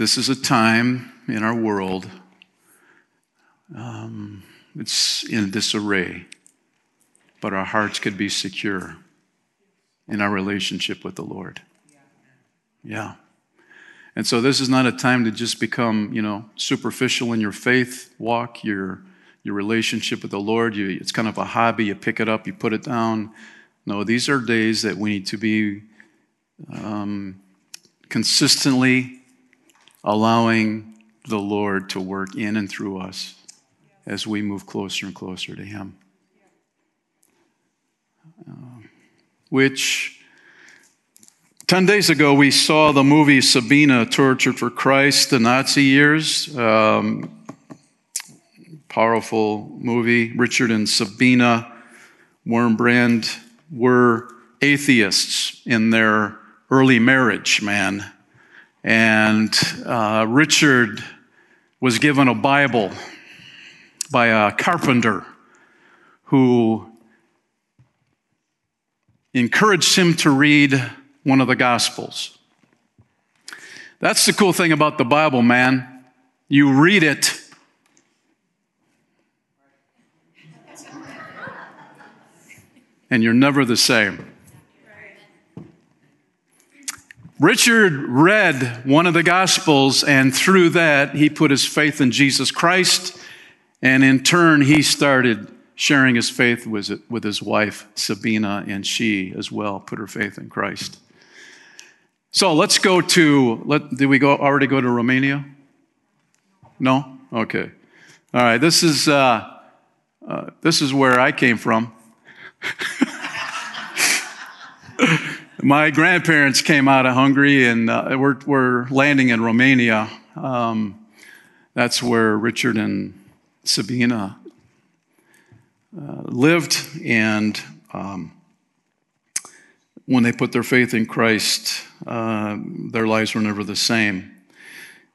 This is a time in our world, um, it's in disarray, but our hearts could be secure in our relationship with the Lord. Yeah. And so this is not a time to just become, you know, superficial in your faith walk, your your relationship with the Lord. You, it's kind of a hobby. You pick it up, you put it down. No, these are days that we need to be um, consistently allowing the Lord to work in and through us as we move closer and closer to Him. Uh, which 10 days ago, we saw the movie Sabina Tortured for Christ, the Nazi years. Um, powerful movie. Richard and Sabina Wurmbrand were atheists in their early marriage, man. And uh, Richard was given a Bible by a carpenter who encouraged him to read one of the Gospels. That's the cool thing about the Bible, man. You read it, and you're never the same. Richard read one of the Gospels, and through that, he put his faith in Jesus Christ, and in turn, he started sharing his faith with, his wife, Sabina, and she as well put her faith in Christ. So let's go to, let, did we go, already go to Romania? No? Okay. All right, this is, uh, uh, this is where I came from. My grandparents came out of Hungary and uh, we're, we're landing in Romania. Um, that's where Richard and Sabina uh, lived, and um, when they put their faith in Christ, uh, their lives were never the same.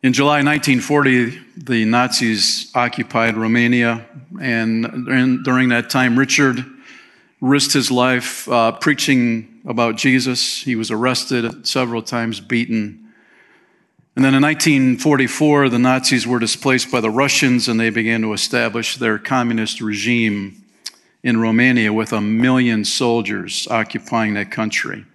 In July 1940, the Nazis occupied Romania, and during that time, Richard risked his life uh, preaching about Jesus. He was arrested several times, beaten. And then in 1944, the Nazis were displaced by the Russians, and they began to establish their communist regime in Romania with a million soldiers occupying that country.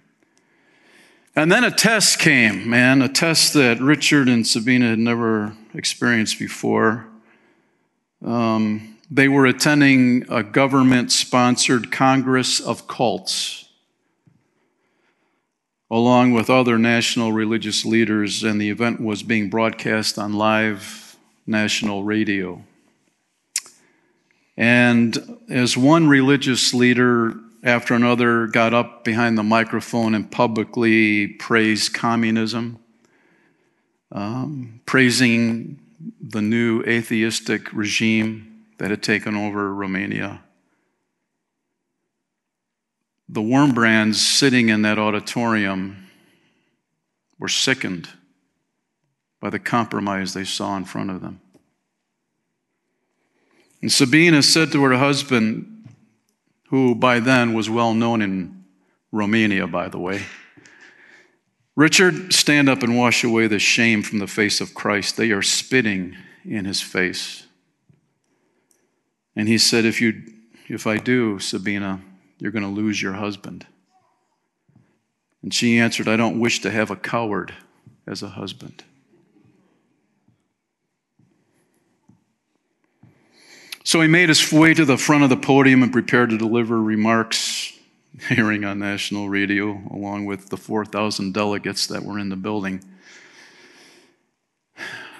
And then a test came, man, a test that Richard and Sabina had never experienced before. Um, they were attending a government sponsored Congress of Cults, along with other national religious leaders, and the event was being broadcast on live national radio. And as one religious leader after another got up behind the microphone and publicly praised communism, um, praising the new atheistic regime that had taken over Romania. The Wurmbrands sitting in that auditorium were sickened by the compromise they saw in front of them. And Sabina said to her husband, who by then was well known in Romania, by the way, Richard, stand up and wash away the shame from the face of Christ. They are spitting in his face. And he said, If, you, if I do, Sabina, you're going to lose your husband. And she answered, I don't wish to have a coward as a husband. So he made his way to the front of the podium and prepared to deliver remarks, hearing on national radio, along with the 4,000 delegates that were in the building.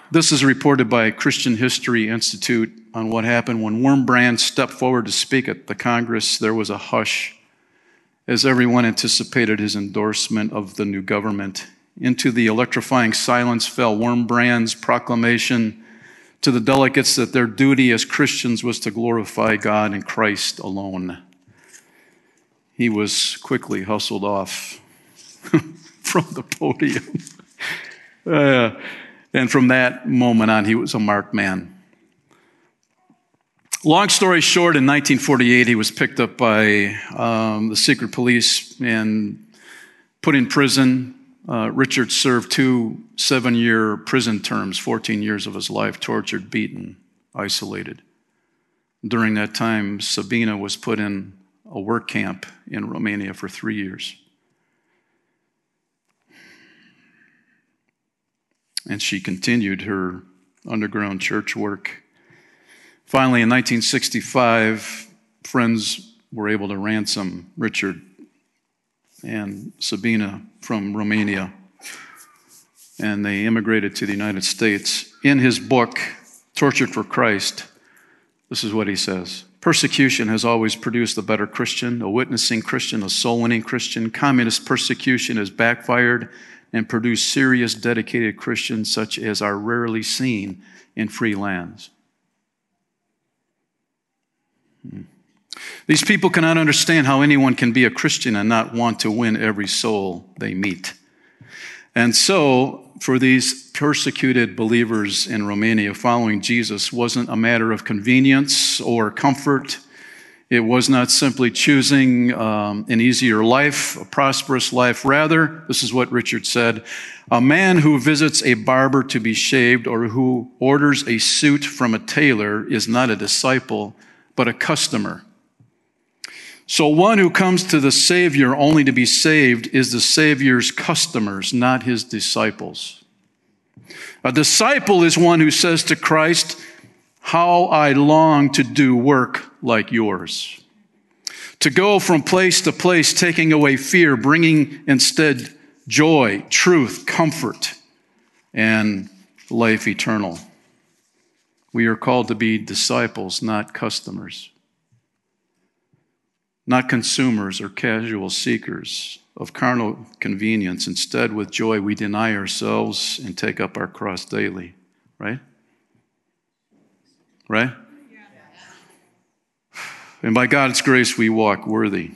This is reported by Christian History Institute on what happened when Wurmbrand stepped forward to speak at the Congress. There was a hush as everyone anticipated his endorsement of the new government. Into the electrifying silence fell Wurmbrand's proclamation to the delegates that their duty as Christians was to glorify God and Christ alone. He was quickly hustled off from the podium. Uh, and from that moment on, he was a marked man. Long story short, in 1948, he was picked up by um, the secret police and put in prison uh, Richard served two seven year prison terms, 14 years of his life, tortured, beaten, isolated. During that time, Sabina was put in a work camp in Romania for three years. And she continued her underground church work. Finally, in 1965, friends were able to ransom Richard and Sabina from Romania. And they immigrated to the United States. In his book, Tortured for Christ, this is what he says Persecution has always produced a better Christian, a witnessing Christian, a soul winning Christian. Communist persecution has backfired and produced serious, dedicated Christians such as are rarely seen in free lands. Hmm. These people cannot understand how anyone can be a Christian and not want to win every soul they meet. And so, for these persecuted believers in Romania, following Jesus wasn't a matter of convenience or comfort. It was not simply choosing um, an easier life, a prosperous life. Rather, this is what Richard said a man who visits a barber to be shaved or who orders a suit from a tailor is not a disciple, but a customer. So, one who comes to the Savior only to be saved is the Savior's customers, not his disciples. A disciple is one who says to Christ, How I long to do work like yours. To go from place to place, taking away fear, bringing instead joy, truth, comfort, and life eternal. We are called to be disciples, not customers not consumers or casual seekers of carnal convenience. Instead, with joy, we deny ourselves and take up our cross daily. Right? Right? And by God's grace, we walk worthy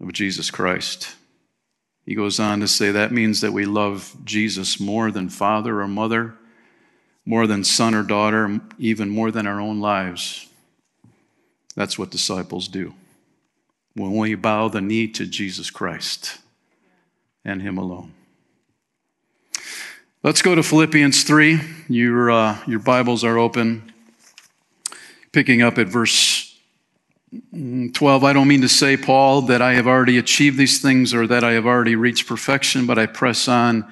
of Jesus Christ. He goes on to say that means that we love Jesus more than father or mother, more than son or daughter, even more than our own lives. That's what disciples do. When we bow the knee to Jesus Christ and Him alone. Let's go to Philippians 3. Your, uh, your Bibles are open. Picking up at verse Mm, 12. I don't mean to say, Paul, that I have already achieved these things or that I have already reached perfection, but I press on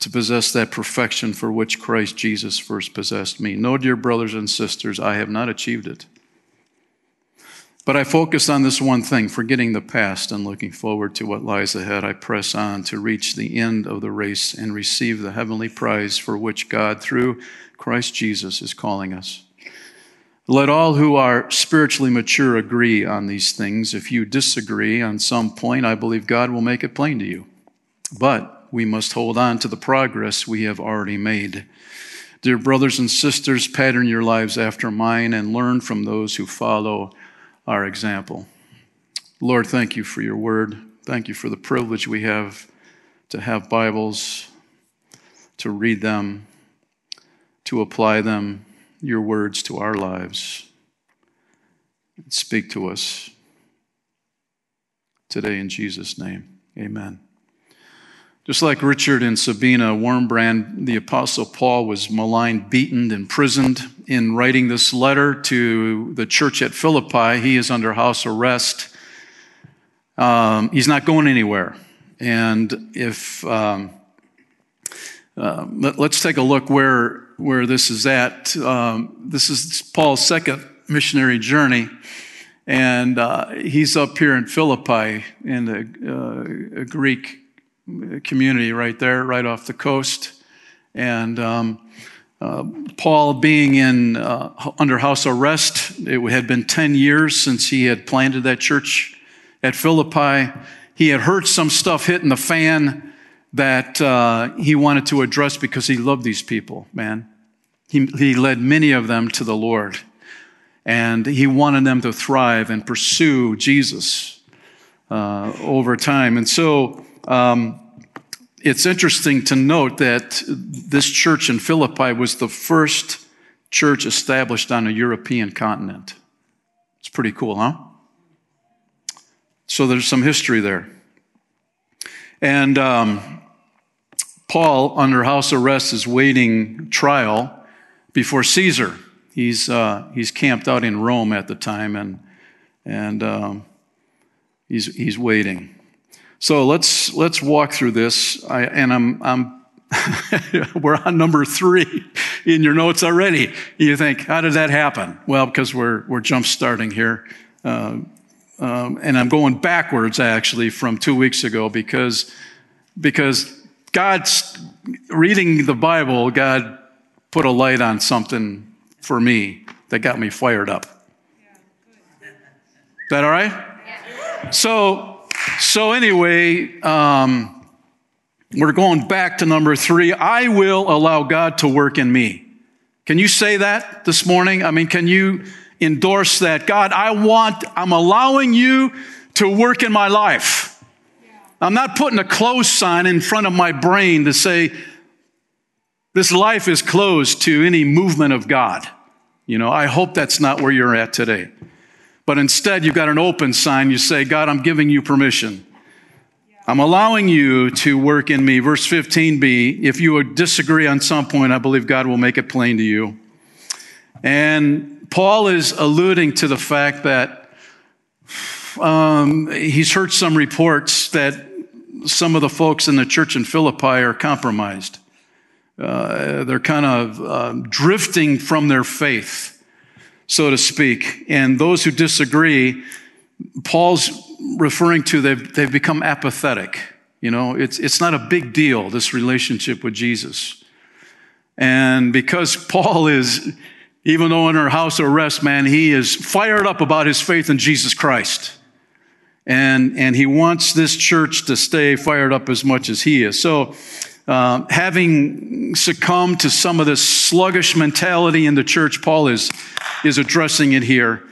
to possess that perfection for which Christ Jesus first possessed me. No, dear brothers and sisters, I have not achieved it. But I focus on this one thing, forgetting the past and looking forward to what lies ahead. I press on to reach the end of the race and receive the heavenly prize for which God, through Christ Jesus, is calling us. Let all who are spiritually mature agree on these things. If you disagree on some point, I believe God will make it plain to you. But we must hold on to the progress we have already made. Dear brothers and sisters, pattern your lives after mine and learn from those who follow our example. Lord, thank you for your word. Thank you for the privilege we have to have Bibles, to read them, to apply them, your words to our lives. And Speak to us today in Jesus' name. Amen. Just like Richard and Sabina Wurmbrand, the Apostle Paul was maligned, beaten, imprisoned. In writing this letter to the church at Philippi, he is under house arrest. Um, he's not going anywhere. And if um, uh, let, us take a look where where this is at. Um, this is Paul's second missionary journey, and uh, he's up here in Philippi in a, uh, a Greek community right there, right off the coast. And um, uh, Paul being in uh, under house arrest, it had been 10 years since he had planted that church at Philippi. He had heard some stuff hitting the fan that uh, he wanted to address because he loved these people, man. He, he led many of them to the Lord. And he wanted them to thrive and pursue Jesus uh, over time. And so um, it's interesting to note that this church in Philippi was the first church established on a European continent. It's pretty cool, huh? So there's some history there. And um, Paul, under house arrest, is waiting trial before Caesar. He's, uh, he's camped out in Rome at the time, and, and um, he's, he's waiting. So let's, let's walk through this. I, and I'm, I'm we're on number three in your notes already. You think, how did that happen? Well, because we're, we're jump starting here. Uh, um, and I'm going backwards actually from two weeks ago because, because God's reading the Bible, God put a light on something for me that got me fired up. Is that all right? So, so anyway, um, we're going back to number three. I will allow God to work in me. Can you say that this morning? I mean, can you endorse that? God, I want, I'm allowing you to work in my life. I'm not putting a close sign in front of my brain to say, this life is closed to any movement of God. You know, I hope that's not where you're at today. But instead, you've got an open sign. You say, God, I'm giving you permission. I'm allowing you to work in me. Verse 15b, if you disagree on some point, I believe God will make it plain to you. And Paul is alluding to the fact that um, he's heard some reports that some of the folks in the church in Philippi are compromised. Uh, they're kind of um, drifting from their faith, so to speak. And those who disagree, Paul's referring to they've, they've become apathetic. You know, it's, it's not a big deal, this relationship with Jesus. And because Paul is, even though in under house arrest, man, he is fired up about his faith in Jesus Christ. And, and he wants this church to stay fired up as much as he is. So, uh, having succumbed to some of this sluggish mentality in the church, Paul is, is addressing it here.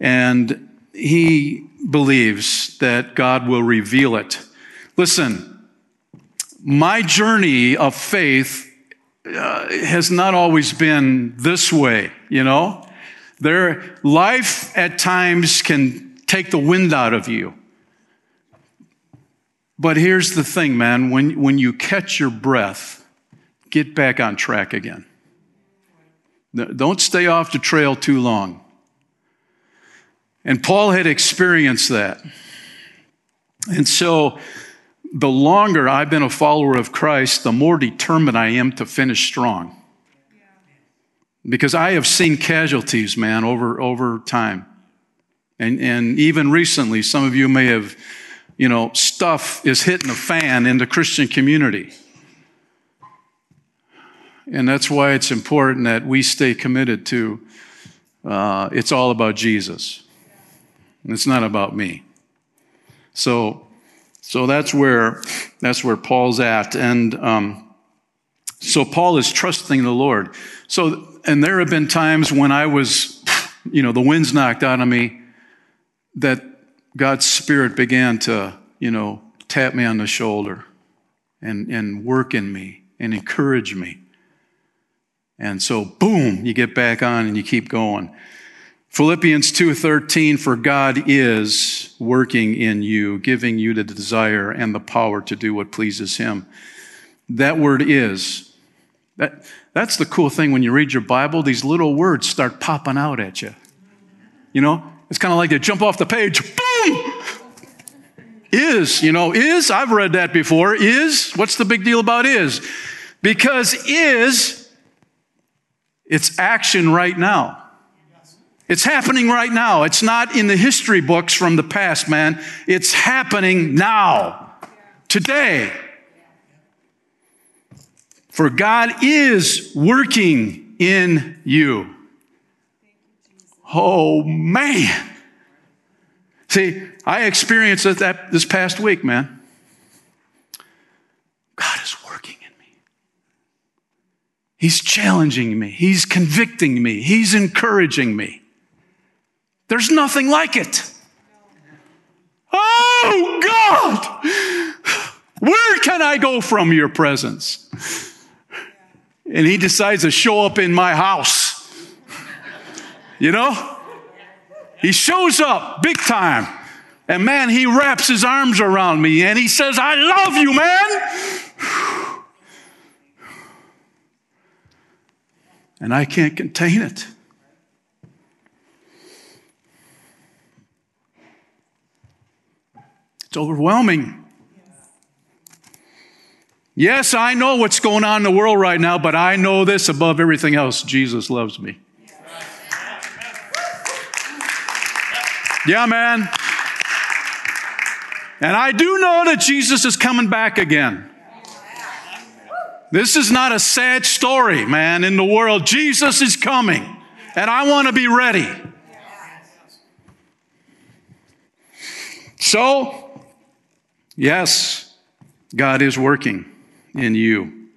And he believes that God will reveal it. Listen, my journey of faith uh, has not always been this way, you know? There, life at times can take the wind out of you. But here's the thing, man. When, when you catch your breath, get back on track again. Don't stay off the trail too long. And Paul had experienced that. And so, the longer I've been a follower of Christ, the more determined I am to finish strong. Because I have seen casualties, man, over, over time. And, and even recently, some of you may have you know, stuff is hitting a fan in the Christian community. And that's why it's important that we stay committed to uh, it's all about Jesus. It's not about me. So, so that's where that's where Paul's at, and um, so Paul is trusting the Lord. So, and there have been times when I was, you know, the wind's knocked out of me, that God's Spirit began to, you know, tap me on the shoulder and, and work in me and encourage me. And so, boom, you get back on and you keep going. Philippians 2:13 for God is working in you, giving you the desire and the power to do what pleases him. That word is. That, that's the cool thing when you read your Bible, these little words start popping out at you. You know, it's kind of like they jump off the page, boom! Hmm. Is, you know, is, I've read that before. Is, what's the big deal about is? Because is, it's action right now. It's happening right now. It's not in the history books from the past, man. It's happening now, today. For God is working in you. Oh, man. See, I experienced that this past week, man. God is working in me. He's challenging me. He's convicting me. He's encouraging me. There's nothing like it. Oh, God! Where can I go from your presence? And he decides to show up in my house. You know? He shows up big time. And man, he wraps his arms around me and he says, I love you, man. And I can't contain it. It's overwhelming. Yes, I know what's going on in the world right now, but I know this above everything else Jesus loves me. Yeah, man. And I do know that Jesus is coming back again. This is not a sad story, man, in the world. Jesus is coming, and I want to be ready. So, Yes, God is working in you.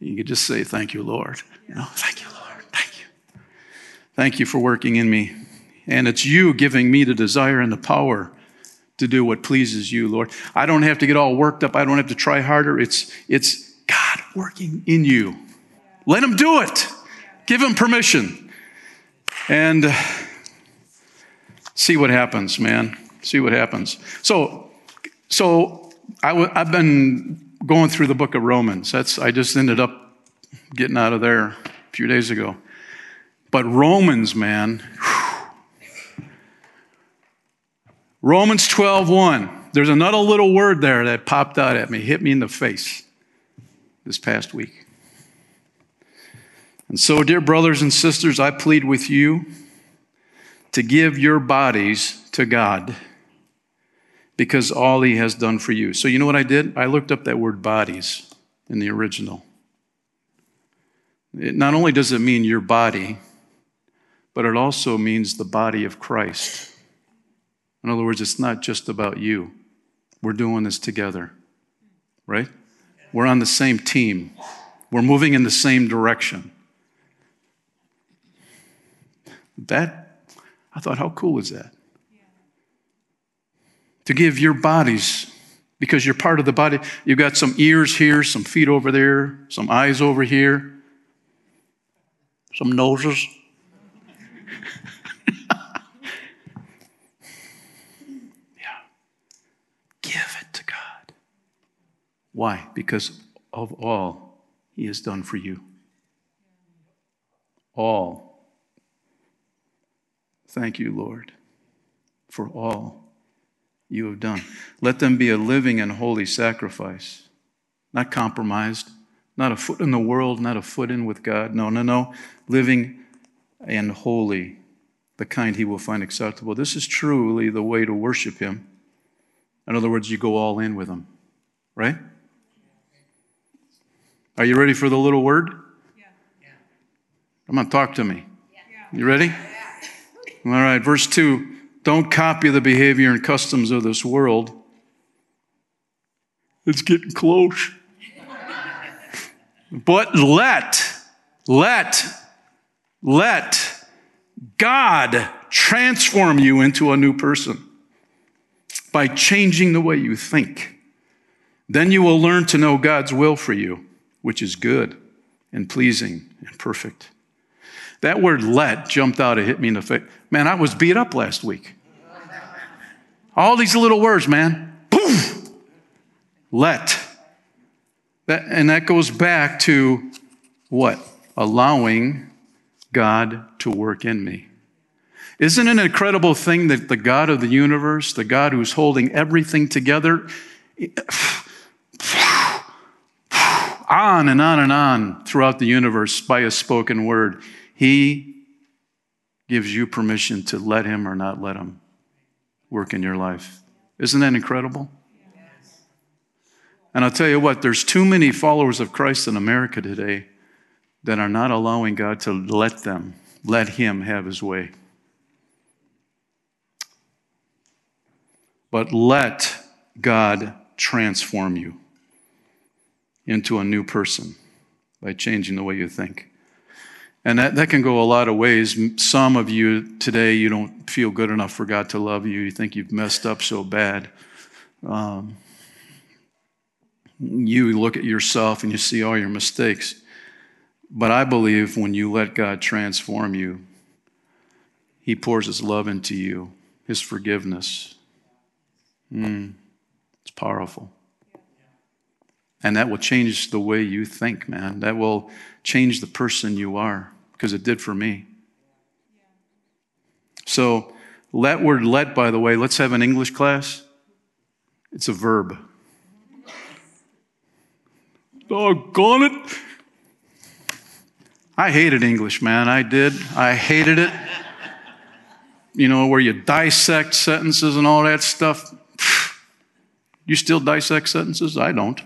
You could just say, Thank you, Lord. No, thank you, Lord. Thank you. Thank you for working in me. And it's you giving me the desire and the power to do what pleases you, Lord. I don't have to get all worked up. I don't have to try harder. It's, it's God working in you. Let Him do it. Give Him permission. And see what happens, man. See what happens. So, so i w- I've been going through the book of Romans. That's I just ended up getting out of there a few days ago. But Romans, man, Romans 12:1. There's another little word there that popped out at me, hit me in the face this past week. And so, dear brothers and sisters, I plead with you to give your bodies to God because all he has done for you. So, you know what I did? I looked up that word bodies in the original. It not only does it mean your body, but it also means the body of Christ. In other words, it's not just about you. We're doing this together, right? We're on the same team, we're moving in the same direction. That, I thought, how cool is that? to give your bodies because you're part of the body. You've got some ears here, some feet over there, some eyes over here, some noses. yeah. Give it to God. Why? Because of all He has done for you. All. Thank you, Lord, for all you have done. Let them be a living and holy sacrifice, not compromised, not a foot in the world, not a foot in with God. No, no, no. Living and holy, the kind he will find acceptable. This is truly the way to worship him. In other words, you go all in with him, right? Are you ready for the little word? Yeah. Come on, talk to me. Yeah. You ready? Yeah. All right, verse 2. Don't copy the behavior and customs of this world. It's getting close. but let, let, let God transform you into a new person by changing the way you think. Then you will learn to know God's will for you, which is good and pleasing and perfect. That word let jumped out, and hit me in the face. Man, I was beat up last week. All these little words, man. Boom! Let. That, and that goes back to what? Allowing God to work in me. Isn't it an incredible thing that the God of the universe, the God who's holding everything together, on and on and on throughout the universe by a spoken word, He gives you permission to let Him or not let Him work in your life. Isn't that incredible? And I'll tell you what, there's too many followers of Christ in America today that are not allowing God to let them, let Him have His way. But let God transform you into a new person by changing the way you think. And that, that can go a lot of ways. Some of you today, you don't feel good enough for God to love you. You think you've messed up so bad. Um, you look at yourself and you see all your mistakes. But I believe when you let God transform you, He pours His love into you, His forgiveness, It's powerful. And that will change the way you think, man. That will change the person you are, because it did for me. So, let word let, by the way, let's have an English class. It's a verb. Doggone it. I hated English, man. I did. I hated it. You know, where you dissect sentences and all that stuff. You still dissect sentences? I don't.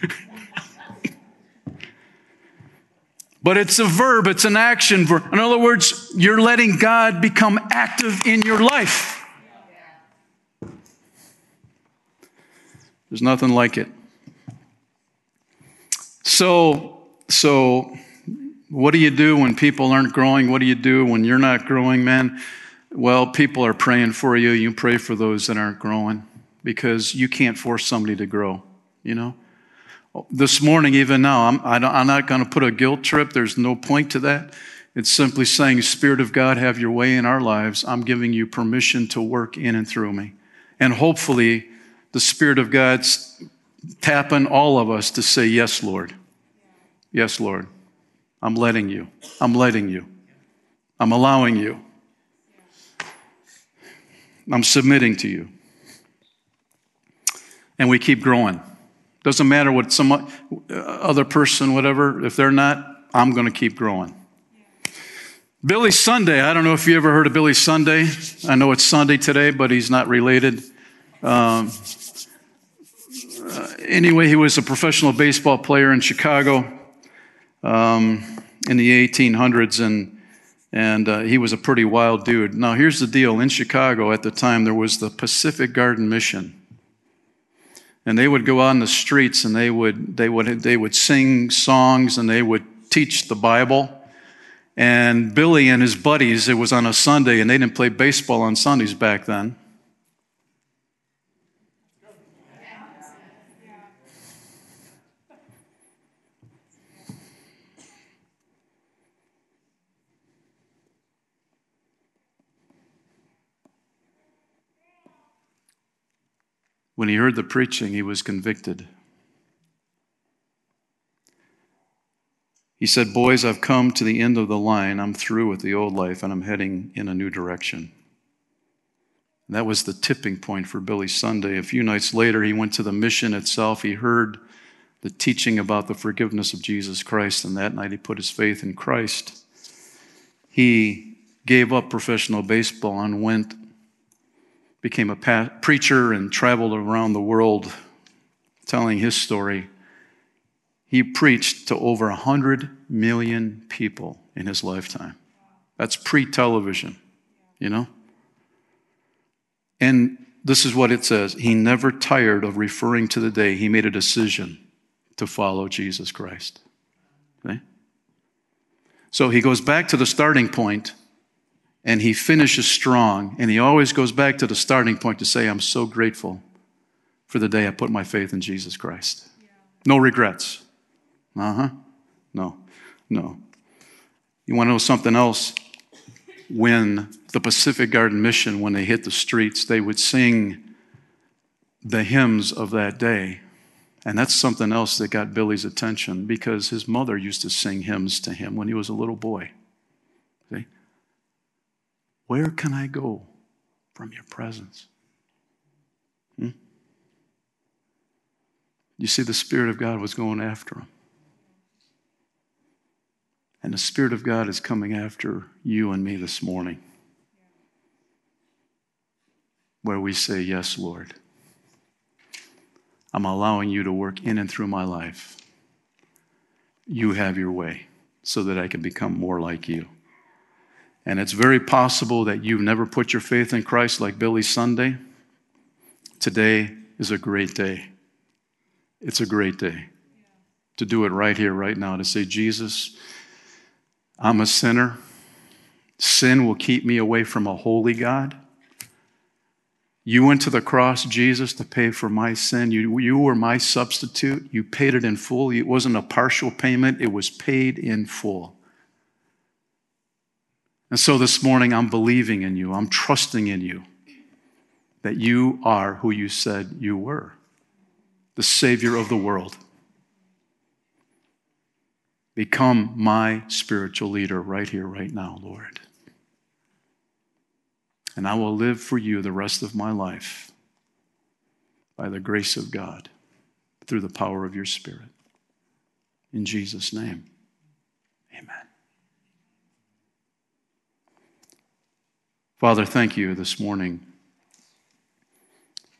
but it's a verb, it's an action verb. In other words, you're letting God become active in your life. There's nothing like it. So, so what do you do when people aren't growing? What do you do when you're not growing, man? Well, people are praying for you. You pray for those that aren't growing because you can't force somebody to grow, you know? This morning, even now, I'm, I am not going to put a guilt trip. There's no point to that. It's simply saying, Spirit of God, have your way in our lives. I'm giving you permission to work in and through me. And hopefully, the Spirit of God's tapping all of us to say, Yes, Lord. Yes, Lord. I'm letting you. I'm letting you. I'm allowing you. I'm submitting to you. And we keep growing. Doesn't matter what some other person, whatever, if they're not, I'm going to keep growing. Billy Sunday, I don't know if you ever heard of Billy Sunday. I know it's Sunday today, but he's not related. Um, uh, anyway, he was a professional baseball player in Chicago um, in the 1800s, and and uh, he was a pretty wild dude. Now, here's the deal: in Chicago at the time, there was the Pacific Garden Mission, and they would go out the streets and they would they would they would sing songs and they would teach the Bible. And Billy and his buddies, it was on a Sunday, and they didn't play baseball on Sundays back then. When he heard the preaching, he was convicted. He said, Boys, I've come to the end of the line. I'm through with the old life and I'm heading in a new direction. And that was the tipping point for Billy Sunday. A few nights later, he went to the mission itself. He heard the teaching about the forgiveness of Jesus Christ, and that night he put his faith in Christ. He gave up professional baseball and went became a pa- preacher and traveled around the world telling his story. He preached to over 100 million people in his lifetime. That's pre television, you know? And this is what it says He never tired of referring to the day he made a decision to follow Jesus Christ. Okay? So he goes back to the starting point and he finishes strong. And he always goes back to the starting point to say, I'm so grateful for the day I put my faith in Jesus Christ. No regrets. Uh huh. No, no. You want to know something else? When the Pacific Garden Mission, when they hit the streets, they would sing the hymns of that day. And that's something else that got Billy's attention because his mother used to sing hymns to him when he was a little boy. Where can I go from your presence? Hmm? You see, the Spirit of God was going after him. And the Spirit of God is coming after you and me this morning. Where we say, Yes, Lord. I'm allowing you to work in and through my life. You have your way so that I can become more like you. And it's very possible that you've never put your faith in Christ like Billy Sunday. Today is a great day. It's a great day to do it right here, right now, to say, Jesus, I'm a sinner. Sin will keep me away from a holy God. You went to the cross, Jesus, to pay for my sin. You, you were my substitute. You paid it in full. It wasn't a partial payment, it was paid in full. And so this morning, I'm believing in you, I'm trusting in you. that you are who you said you were the Savior of the world. Become my spiritual leader right here, right now, Lord. And I will live for you the rest of my life by the grace of God through the power of your Spirit. In Jesus' name, amen. Father, thank you this morning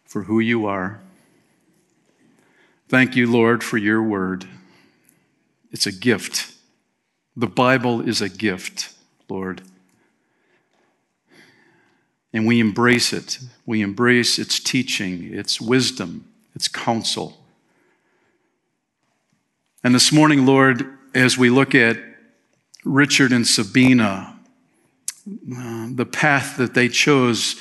for who you are. Thank you, Lord, for your word. It's a gift. The Bible is a gift, Lord. And we embrace it. We embrace its teaching, its wisdom, its counsel. And this morning, Lord, as we look at Richard and Sabina, uh, the path that they chose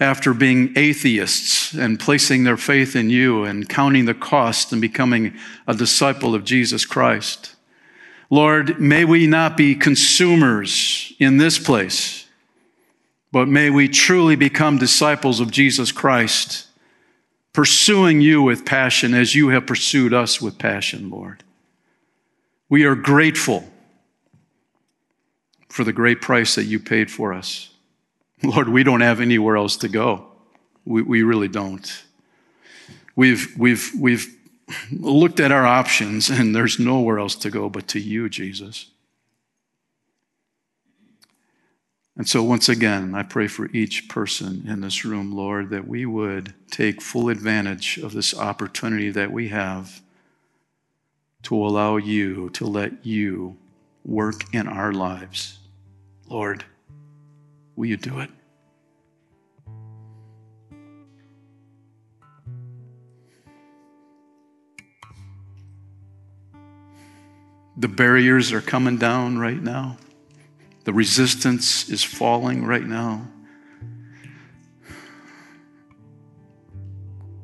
after being atheists and placing their faith in you and counting the cost and becoming a disciple of Jesus Christ. Lord, may we not be consumers in this place, but may we truly become disciples of Jesus Christ, pursuing you with passion as you have pursued us with passion, Lord. We are grateful for the great price that you paid for us. Lord, we don't have anywhere else to go. We, we really don't. We've, we've, we've looked at our options, and there's nowhere else to go but to you, Jesus. And so, once again, I pray for each person in this room, Lord, that we would take full advantage of this opportunity that we have to allow you, to let you work in our lives. Lord, will you do it? The barriers are coming down right now. The resistance is falling right now.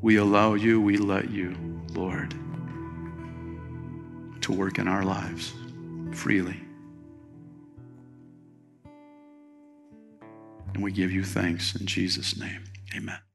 We allow you, we let you, Lord, to work in our lives freely. And we give you thanks in Jesus' name. Amen.